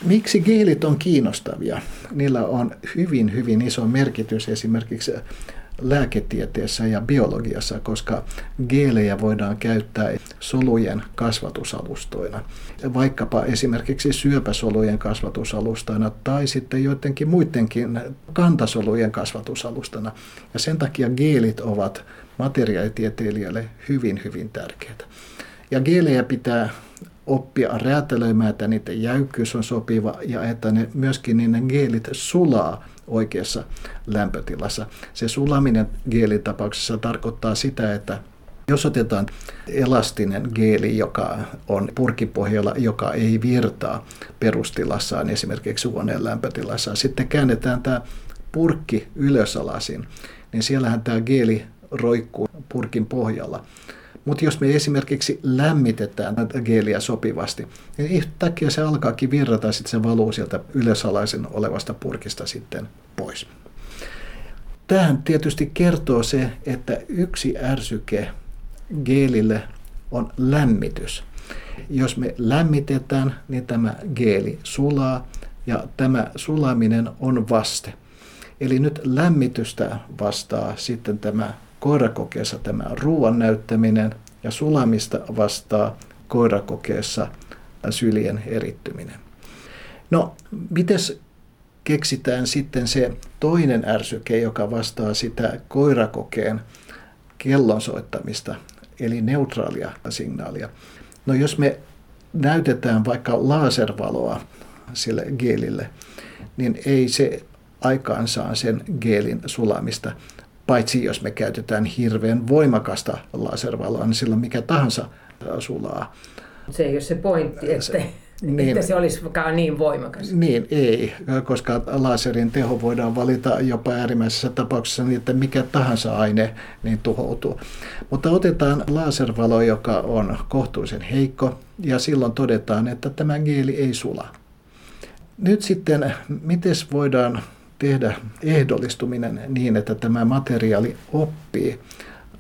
Miksi geelit on kiinnostavia? Niillä on hyvin, hyvin iso merkitys esimerkiksi lääketieteessä ja biologiassa, koska geelejä voidaan käyttää solujen kasvatusalustoina. Vaikkapa esimerkiksi syöpäsolujen kasvatusalustana tai sitten joidenkin muidenkin kantasolujen kasvatusalustana. Ja sen takia geelit ovat materiaalitieteilijälle hyvin, hyvin tärkeitä. Ja geelejä pitää oppia räätälöimään, että niiden jäykkyys on sopiva ja että ne, myöskin ne geelit sulaa oikeassa lämpötilassa. Se sulaminen geelin tapauksessa tarkoittaa sitä, että jos otetaan elastinen geeli, joka on purkipohjalla, joka ei virtaa perustilassaan, esimerkiksi huoneen lämpötilassa, sitten käännetään tämä purkki ylösalasin, niin siellähän tämä geeli roikkuu purkin pohjalla. Mutta jos me esimerkiksi lämmitetään tätä geeliä sopivasti, niin yhtäkkiä se alkaakin virrata sitten se valuu sieltä ylösalaisen olevasta purkista sitten pois. Tähän tietysti kertoo se, että yksi ärsyke geelille on lämmitys. Jos me lämmitetään, niin tämä geeli sulaa ja tämä sulaminen on vaste. Eli nyt lämmitystä vastaa sitten tämä koirakokeessa tämä ruoan näyttäminen ja sulamista vastaa koirakokeessa syljen erittyminen. No, mites keksitään sitten se toinen ärsyke, joka vastaa sitä koirakokeen kellon soittamista, eli neutraalia signaalia. No jos me näytetään vaikka laservaloa sille geelille, niin ei se aikaansaa sen geelin sulamista, paitsi jos me käytetään hirveän voimakasta laservaloa, niin silloin mikä tahansa sulaa. Se ei ole se pointti, että, se, [LAUGHS] niin, että se olisi niin voimakas. Niin, ei, koska laserin teho voidaan valita jopa äärimmäisessä tapauksessa niin, että mikä tahansa aine niin tuhoutuu. Mutta otetaan laservalo, joka on kohtuullisen heikko, ja silloin todetaan, että tämä geeli ei sula. Nyt sitten, miten voidaan tehdä ehdollistuminen niin, että tämä materiaali oppii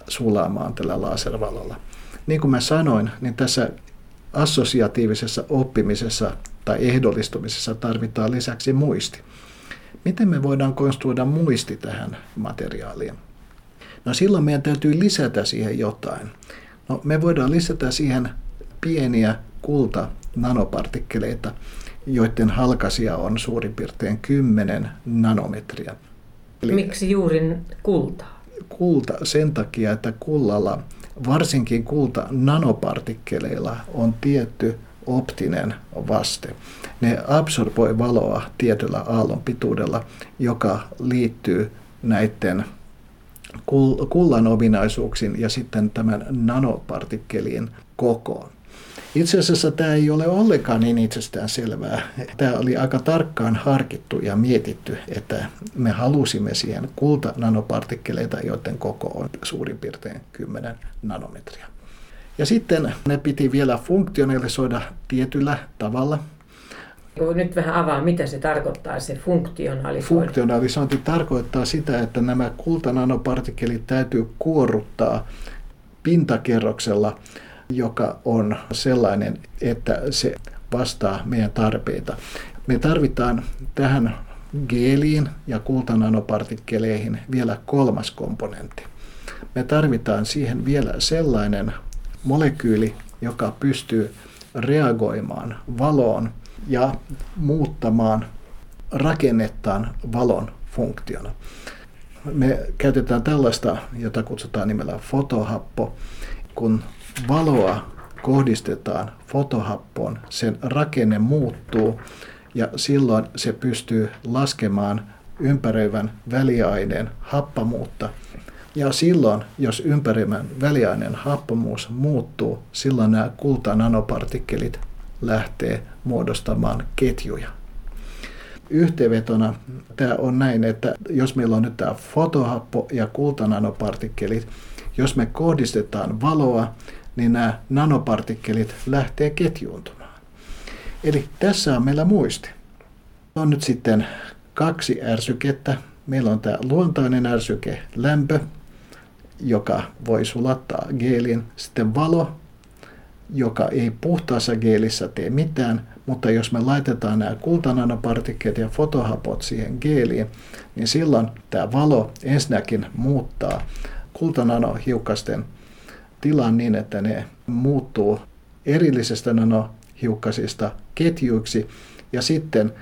sulamaan tällä laservalolla. Niin kuin mä sanoin, niin tässä assosiatiivisessa oppimisessa tai ehdollistumisessa tarvitaan lisäksi muisti. Miten me voidaan konstruoida muisti tähän materiaaliin? No silloin meidän täytyy lisätä siihen jotain. No, me voidaan lisätä siihen pieniä kulta nanopartikkeleita, joiden halkasia on suurin piirtein 10 nanometriä. Eli Miksi juuri kultaa? Kulta sen takia, että kullalla, varsinkin kulta nanopartikkeleilla, on tietty optinen vaste. Ne absorboi valoa tietyllä aallon pituudella, joka liittyy näiden kullan ominaisuuksiin ja sitten tämän nanopartikkelien kokoon. Itse asiassa tämä ei ole ollenkaan niin itsestään selvää. Tämä oli aika tarkkaan harkittu ja mietitty, että me halusimme siihen kulta-nanopartikkeleita, joiden koko on suurin piirtein 10 nanometriä. Ja sitten ne piti vielä funktionalisoida tietyllä tavalla. Nyt vähän avaa, mitä se tarkoittaa, se funktionalisointi. Funktionalisointi tarkoittaa sitä, että nämä kultananopartikkelit täytyy kuorruttaa pintakerroksella joka on sellainen, että se vastaa meidän tarpeita. Me tarvitaan tähän geeliin ja kultananopartikkeleihin vielä kolmas komponentti. Me tarvitaan siihen vielä sellainen molekyyli, joka pystyy reagoimaan valoon ja muuttamaan rakennettaan valon funktiona. Me käytetään tällaista, jota kutsutaan nimellä fotohappo. Kun valoa kohdistetaan fotohappoon, sen rakenne muuttuu ja silloin se pystyy laskemaan ympäröivän väliaineen happamuutta. Ja silloin, jos ympäröivän väliaineen happamuus muuttuu, silloin nämä kultananopartikkelit lähtee muodostamaan ketjuja. Yhteenvetona tämä on näin, että jos meillä on nyt tämä fotohappo ja kultananopartikkelit, jos me kohdistetaan valoa, niin nämä nanopartikkelit lähtee ketjuuntumaan. Eli tässä on meillä muisti. On nyt sitten kaksi ärsykettä. Meillä on tämä luontainen ärsyke, lämpö, joka voi sulattaa geelin. Sitten valo, joka ei puhtaassa geelissä tee mitään, mutta jos me laitetaan nämä kultananopartikkeet ja fotohapot siihen geeliin, niin silloin tämä valo ensinnäkin muuttaa kultananohiukkasten tilan niin, että ne muuttuu erillisestä nanohiukkasista ketjuiksi ja sitten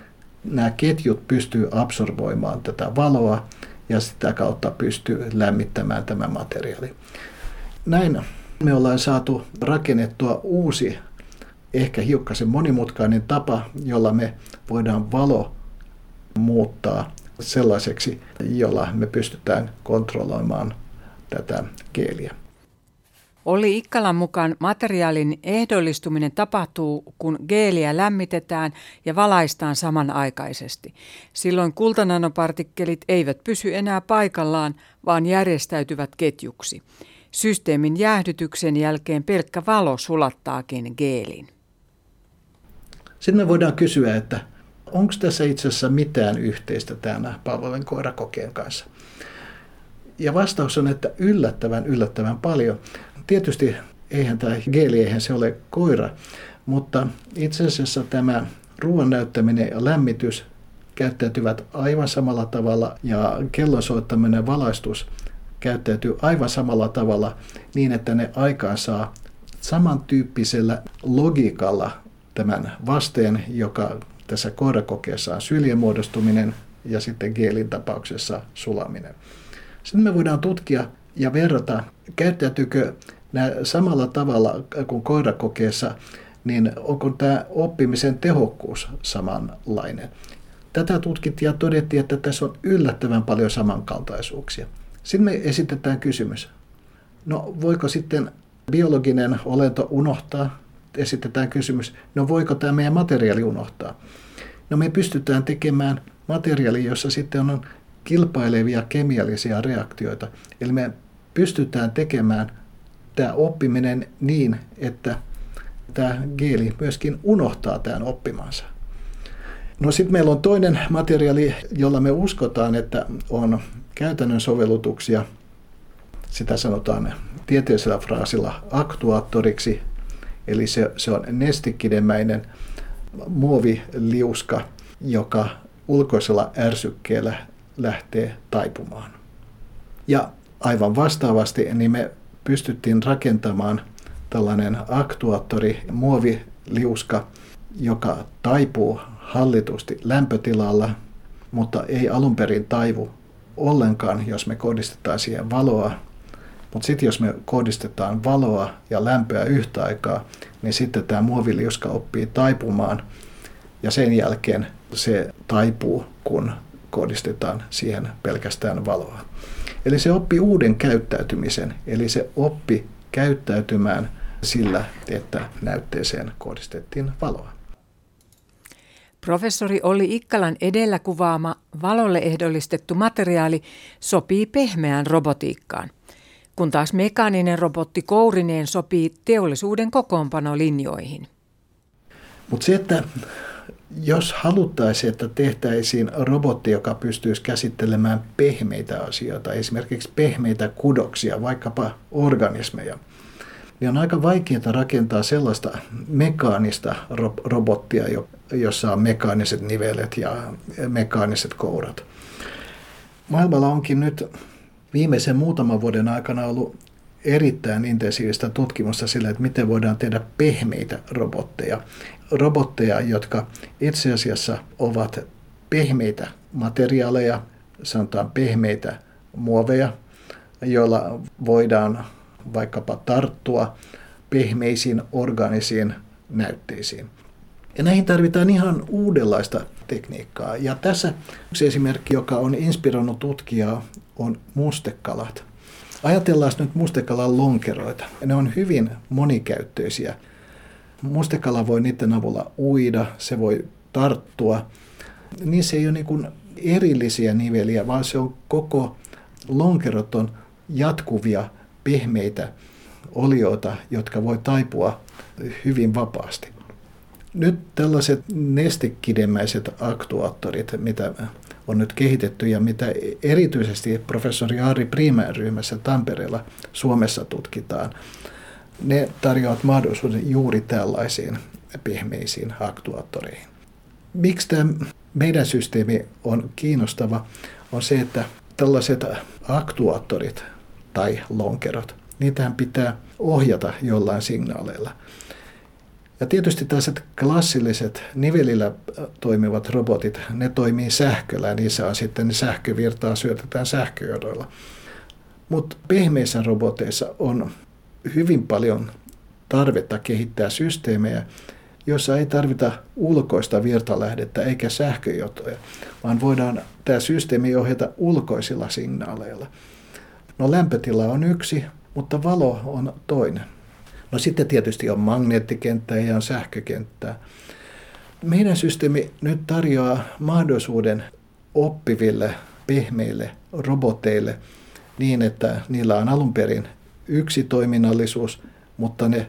nämä ketjut pystyy absorboimaan tätä valoa ja sitä kautta pystyy lämmittämään tämä materiaali. Näin me ollaan saatu rakennettua uusi, ehkä hiukkasen monimutkainen tapa, jolla me voidaan valo muuttaa sellaiseksi, jolla me pystytään kontrolloimaan tätä geeliä. Olli Ikkalan mukaan materiaalin ehdollistuminen tapahtuu, kun geeliä lämmitetään ja valaistaan samanaikaisesti. Silloin kultananopartikkelit eivät pysy enää paikallaan, vaan järjestäytyvät ketjuksi. Systeemin jäähdytyksen jälkeen pelkkä valo sulattaakin geelin. Sitten me voidaan kysyä, että onko tässä itse asiassa mitään yhteistä tämän palvelun koirakokeen kanssa. Ja vastaus on, että yllättävän, yllättävän paljon. Tietysti eihän tämä geeli, eihän se ole koira, mutta itse asiassa tämä ruoan näyttäminen ja lämmitys käyttäytyvät aivan samalla tavalla ja kellon soittaminen valaistus käyttäytyy aivan samalla tavalla niin, että ne aikaan saa samantyyppisellä logiikalla tämän vasteen, joka tässä koirakokeessa on syljen muodostuminen ja sitten geelin tapauksessa sulaminen. Sitten me voidaan tutkia ja verrata, käyttäytyykö nämä samalla tavalla kuin koirakokeessa, niin onko tämä oppimisen tehokkuus samanlainen. Tätä tutkittiin ja todettiin, että tässä on yllättävän paljon samankaltaisuuksia. Sitten me esitetään kysymys. No voiko sitten biologinen olento unohtaa? Esitetään kysymys. No voiko tämä meidän materiaali unohtaa? No me pystytään tekemään materiaali, jossa sitten on kilpailevia kemiallisia reaktioita. Eli me pystytään tekemään tämä oppiminen niin, että tämä geeli myöskin unohtaa tämän oppimansa. No sitten meillä on toinen materiaali, jolla me uskotaan, että on käytännön sovellutuksia. Sitä sanotaan tieteellisellä fraasilla aktuaattoriksi, eli se, se on nestikidemäinen muoviliuska, joka ulkoisella ärsykkeellä lähtee taipumaan. Ja aivan vastaavasti niin me pystyttiin rakentamaan tällainen aktuaattori, muoviliuska, joka taipuu hallitusti lämpötilalla, mutta ei alun perin taivu ollenkaan, jos me kohdistetaan siihen valoa. Mutta sitten jos me kohdistetaan valoa ja lämpöä yhtä aikaa, niin sitten tämä muoviliuska oppii taipumaan ja sen jälkeen se taipuu, kun kohdistetaan siihen pelkästään valoa. Eli se oppi uuden käyttäytymisen, eli se oppi käyttäytymään sillä, että näytteeseen kohdistettiin valoa. Professori Olli Ikkalan edellä kuvaama valolle ehdollistettu materiaali sopii pehmeään robotiikkaan, kun taas mekaaninen robotti kourineen sopii teollisuuden kokoonpanolinjoihin. Mutta se, että jos haluttaisiin, että tehtäisiin robotti, joka pystyisi käsittelemään pehmeitä asioita, esimerkiksi pehmeitä kudoksia, vaikkapa organismeja, niin on aika vaikeaa rakentaa sellaista mekaanista robottia, jossa on mekaaniset nivelet ja mekaaniset kourat. Maailmalla onkin nyt viimeisen muutaman vuoden aikana ollut erittäin intensiivistä tutkimusta sillä, että miten voidaan tehdä pehmeitä robotteja. Robotteja, jotka itse asiassa ovat pehmeitä materiaaleja, sanotaan pehmeitä muoveja, joilla voidaan vaikkapa tarttua pehmeisiin organisiin näytteisiin. Ja näihin tarvitaan ihan uudenlaista tekniikkaa. Ja tässä yksi esimerkki, joka on inspiroinut tutkijaa, on mustekalat. Ajatellaan nyt mustekalan lonkeroita. Ne on hyvin monikäyttöisiä. Mustekala voi niiden avulla uida, se voi tarttua. Niissä ei ole niin erillisiä niveliä, vaan se on koko lonkerot on jatkuvia, pehmeitä olioita, jotka voi taipua hyvin vapaasti. Nyt tällaiset nestekidemäiset aktuaattorit, mitä on nyt kehitetty ja mitä erityisesti professori Ari Primään ryhmässä Tampereella Suomessa tutkitaan, ne tarjoavat mahdollisuuden juuri tällaisiin pehmeisiin aktuaattoreihin. Miksi tämä meidän systeemi on kiinnostava, on se, että tällaiset aktuaattorit tai lonkerot, niitähän pitää ohjata jollain signaaleilla. Ja tietysti tällaiset klassilliset nivelillä toimivat robotit, ne toimii sähköllä niissä on sitten sähkövirtaa syötetään sähköjodoilla. Mutta pehmeissä roboteissa on hyvin paljon tarvetta kehittää systeemejä, jossa ei tarvita ulkoista virtalähdettä eikä sähköjotoja, vaan voidaan tämä systeemi ohjata ulkoisilla signaaleilla. No lämpötila on yksi, mutta valo on toinen. No sitten tietysti on magneettikenttää ja on sähkökenttää. Meidän systeemi nyt tarjoaa mahdollisuuden oppiville pehmeille roboteille niin, että niillä on alun perin yksi toiminnallisuus, mutta ne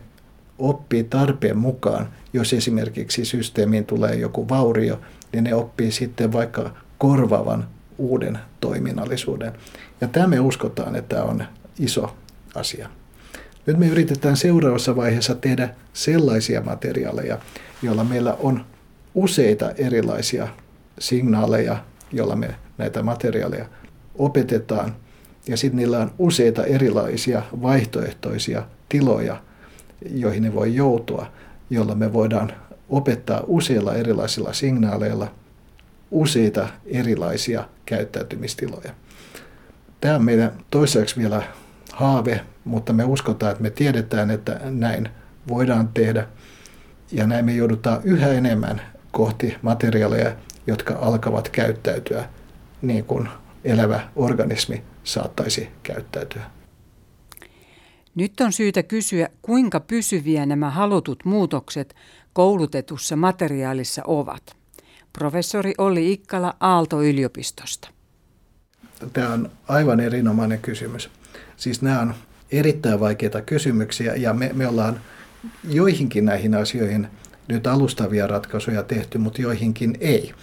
oppii tarpeen mukaan. Jos esimerkiksi systeemiin tulee joku vaurio, niin ne oppii sitten vaikka korvaavan uuden toiminnallisuuden. Ja tämä me uskotaan, että on iso asia. Nyt me yritetään seuraavassa vaiheessa tehdä sellaisia materiaaleja, joilla meillä on useita erilaisia signaaleja, joilla me näitä materiaaleja opetetaan. Ja sitten niillä on useita erilaisia vaihtoehtoisia tiloja, joihin ne voi joutua, jolla me voidaan opettaa useilla erilaisilla signaaleilla useita erilaisia käyttäytymistiloja. Tämä on meidän toiseksi vielä haave, mutta me uskotaan, että me tiedetään, että näin voidaan tehdä. Ja näin me joudutaan yhä enemmän kohti materiaaleja, jotka alkavat käyttäytyä niin kuin elävä organismi saattaisi käyttäytyä. Nyt on syytä kysyä, kuinka pysyviä nämä halutut muutokset koulutetussa materiaalissa ovat. Professori Olli Ikkala Aalto-yliopistosta. Tämä on aivan erinomainen kysymys. Siis nämä on erittäin vaikeita kysymyksiä ja me, me ollaan joihinkin näihin asioihin nyt alustavia ratkaisuja tehty, mutta joihinkin ei.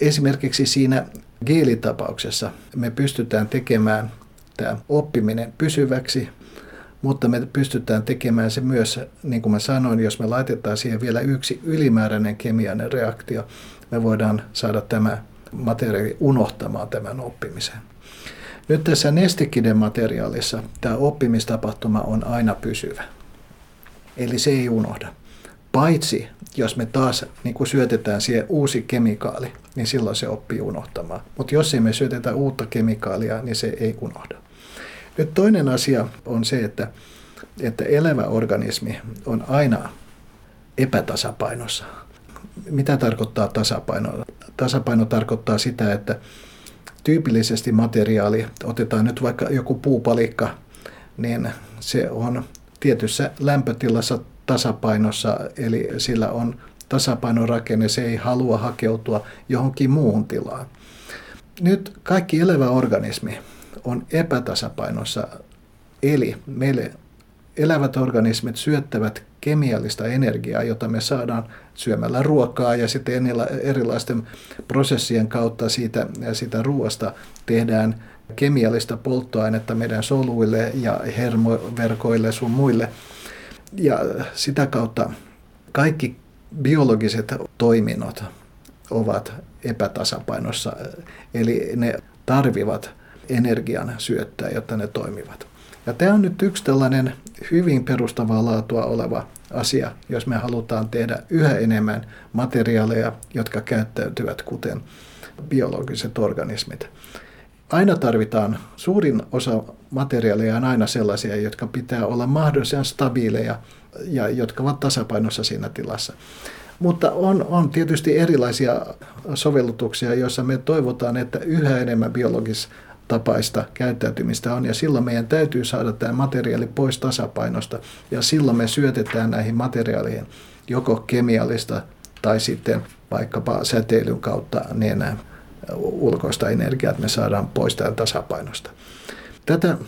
Esimerkiksi siinä geelitapauksessa me pystytään tekemään tämä oppiminen pysyväksi, mutta me pystytään tekemään se myös, niin kuin mä sanoin, jos me laitetaan siihen vielä yksi ylimääräinen kemiallinen reaktio, me voidaan saada tämä materiaali unohtamaan tämän oppimisen. Nyt tässä nestekiden materiaalissa tämä oppimistapahtuma on aina pysyvä. Eli se ei unohda. Paitsi jos me taas niin kuin syötetään siihen uusi kemikaali, niin silloin se oppii unohtamaan. Mutta jos ei me syötetä uutta kemikaalia, niin se ei unohda. Nyt toinen asia on se, että, että elävä organismi on aina epätasapainossa. Mitä tarkoittaa tasapaino? Tasapaino tarkoittaa sitä, että tyypillisesti materiaali, otetaan nyt vaikka joku puupalikka, niin se on tietyssä lämpötilassa tasapainossa, eli sillä on tasapainorakenne, se ei halua hakeutua johonkin muuhun tilaan. Nyt kaikki elävä organismi on epätasapainossa, eli meille elävät organismit syöttävät kemiallista energiaa, jota me saadaan syömällä ruokaa ja sitten erilaisten prosessien kautta siitä, siitä ruoasta tehdään kemiallista polttoainetta meidän soluille ja hermoverkoille sun muille. Ja sitä kautta kaikki biologiset toiminnot ovat epätasapainossa, eli ne tarvivat energian syöttää, jotta ne toimivat. Ja tämä on nyt yksi tällainen hyvin perustavaa laatua oleva asia, jos me halutaan tehdä yhä enemmän materiaaleja, jotka käyttäytyvät kuten biologiset organismit. Aina tarvitaan, suurin osa materiaaleja on aina sellaisia, jotka pitää olla mahdollisimman stabiileja ja jotka ovat tasapainossa siinä tilassa. Mutta on, on tietysti erilaisia sovellutuksia, joissa me toivotaan, että yhä enemmän biologis tapaista käyttäytymistä on, ja silloin meidän täytyy saada tämä materiaali pois tasapainosta, ja silloin me syötetään näihin materiaaleihin joko kemiallista tai sitten vaikkapa säteilyn kautta niin ulkoista energiaa, että me saadaan pois tämän tasapainosta. Tätä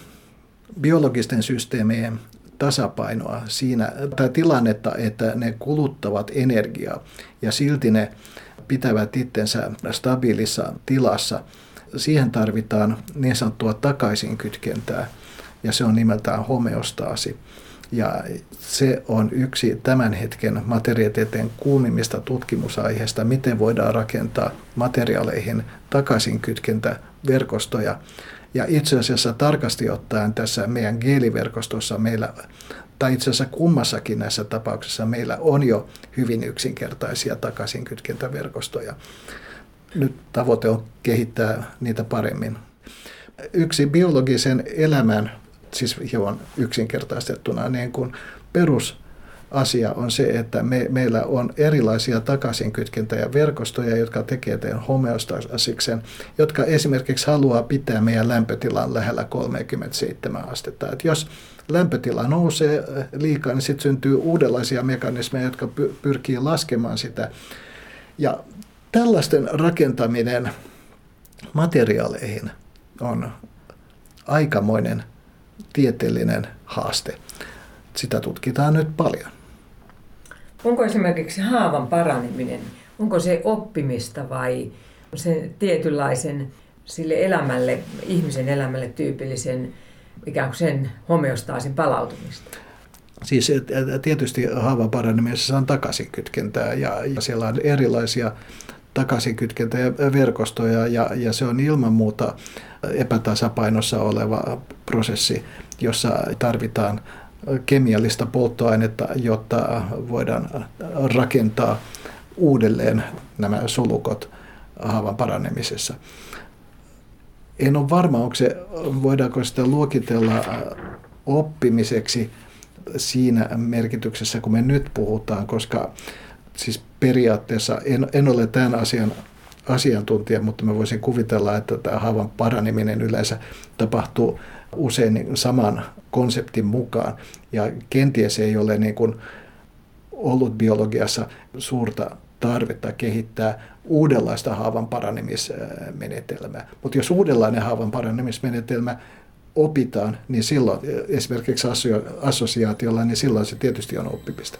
biologisten systeemien tasapainoa siinä, tai tilannetta, että ne kuluttavat energiaa ja silti ne pitävät itsensä stabiilissa tilassa – siihen tarvitaan niin sanottua takaisinkytkentää, ja se on nimeltään homeostaasi. Ja se on yksi tämän hetken materiaalitieteen kuumimmista tutkimusaiheista, miten voidaan rakentaa materiaaleihin takaisinkytkentäverkostoja. Ja itse asiassa tarkasti ottaen tässä meidän geeliverkostossa meillä, tai itse asiassa kummassakin näissä tapauksissa meillä on jo hyvin yksinkertaisia takaisinkytkentäverkostoja nyt tavoite on kehittää niitä paremmin. Yksi biologisen elämän, siis hieman yksinkertaistettuna, niin kuin perusasia on se, että me, meillä on erilaisia takaisinkytkentä- verkostoja, jotka tekee teidän homeostasiksen, jotka esimerkiksi haluaa pitää meidän lämpötilan lähellä 37 astetta. Et jos lämpötila nousee liikaa, niin sitten syntyy uudenlaisia mekanismeja, jotka pyrkii laskemaan sitä. Ja Tällaisten rakentaminen materiaaleihin on aikamoinen tieteellinen haaste. Sitä tutkitaan nyt paljon. Onko esimerkiksi haavan paraneminen, onko se oppimista vai se tietynlaisen sille elämälle, ihmisen elämälle tyypillisen ikään kuin sen homeostaasin palautumista? Siis tietysti haavan paranemisessa on takaisinkytkentää ja, ja siellä on erilaisia takaisinkytkentä ja verkostoja ja, ja se on ilman muuta epätasapainossa oleva prosessi, jossa tarvitaan kemiallista polttoainetta, jotta voidaan rakentaa uudelleen nämä solukot haavan paranemisessa. En ole varma, onko se, voidaanko sitä luokitella oppimiseksi siinä merkityksessä, kun me nyt puhutaan, koska siis periaatteessa en, en ole tämän asian asiantuntija, mutta mä voisin kuvitella, että tämä haavan paraneminen yleensä tapahtuu usein saman konseptin mukaan. Ja kenties ei ole niin kuin ollut biologiassa suurta tarvetta kehittää uudenlaista haavan paranemismenetelmää. Mutta jos uudenlainen haavan paranemismenetelmä opitaan, niin silloin esimerkiksi assosiaatiolla, niin silloin se tietysti on oppimista.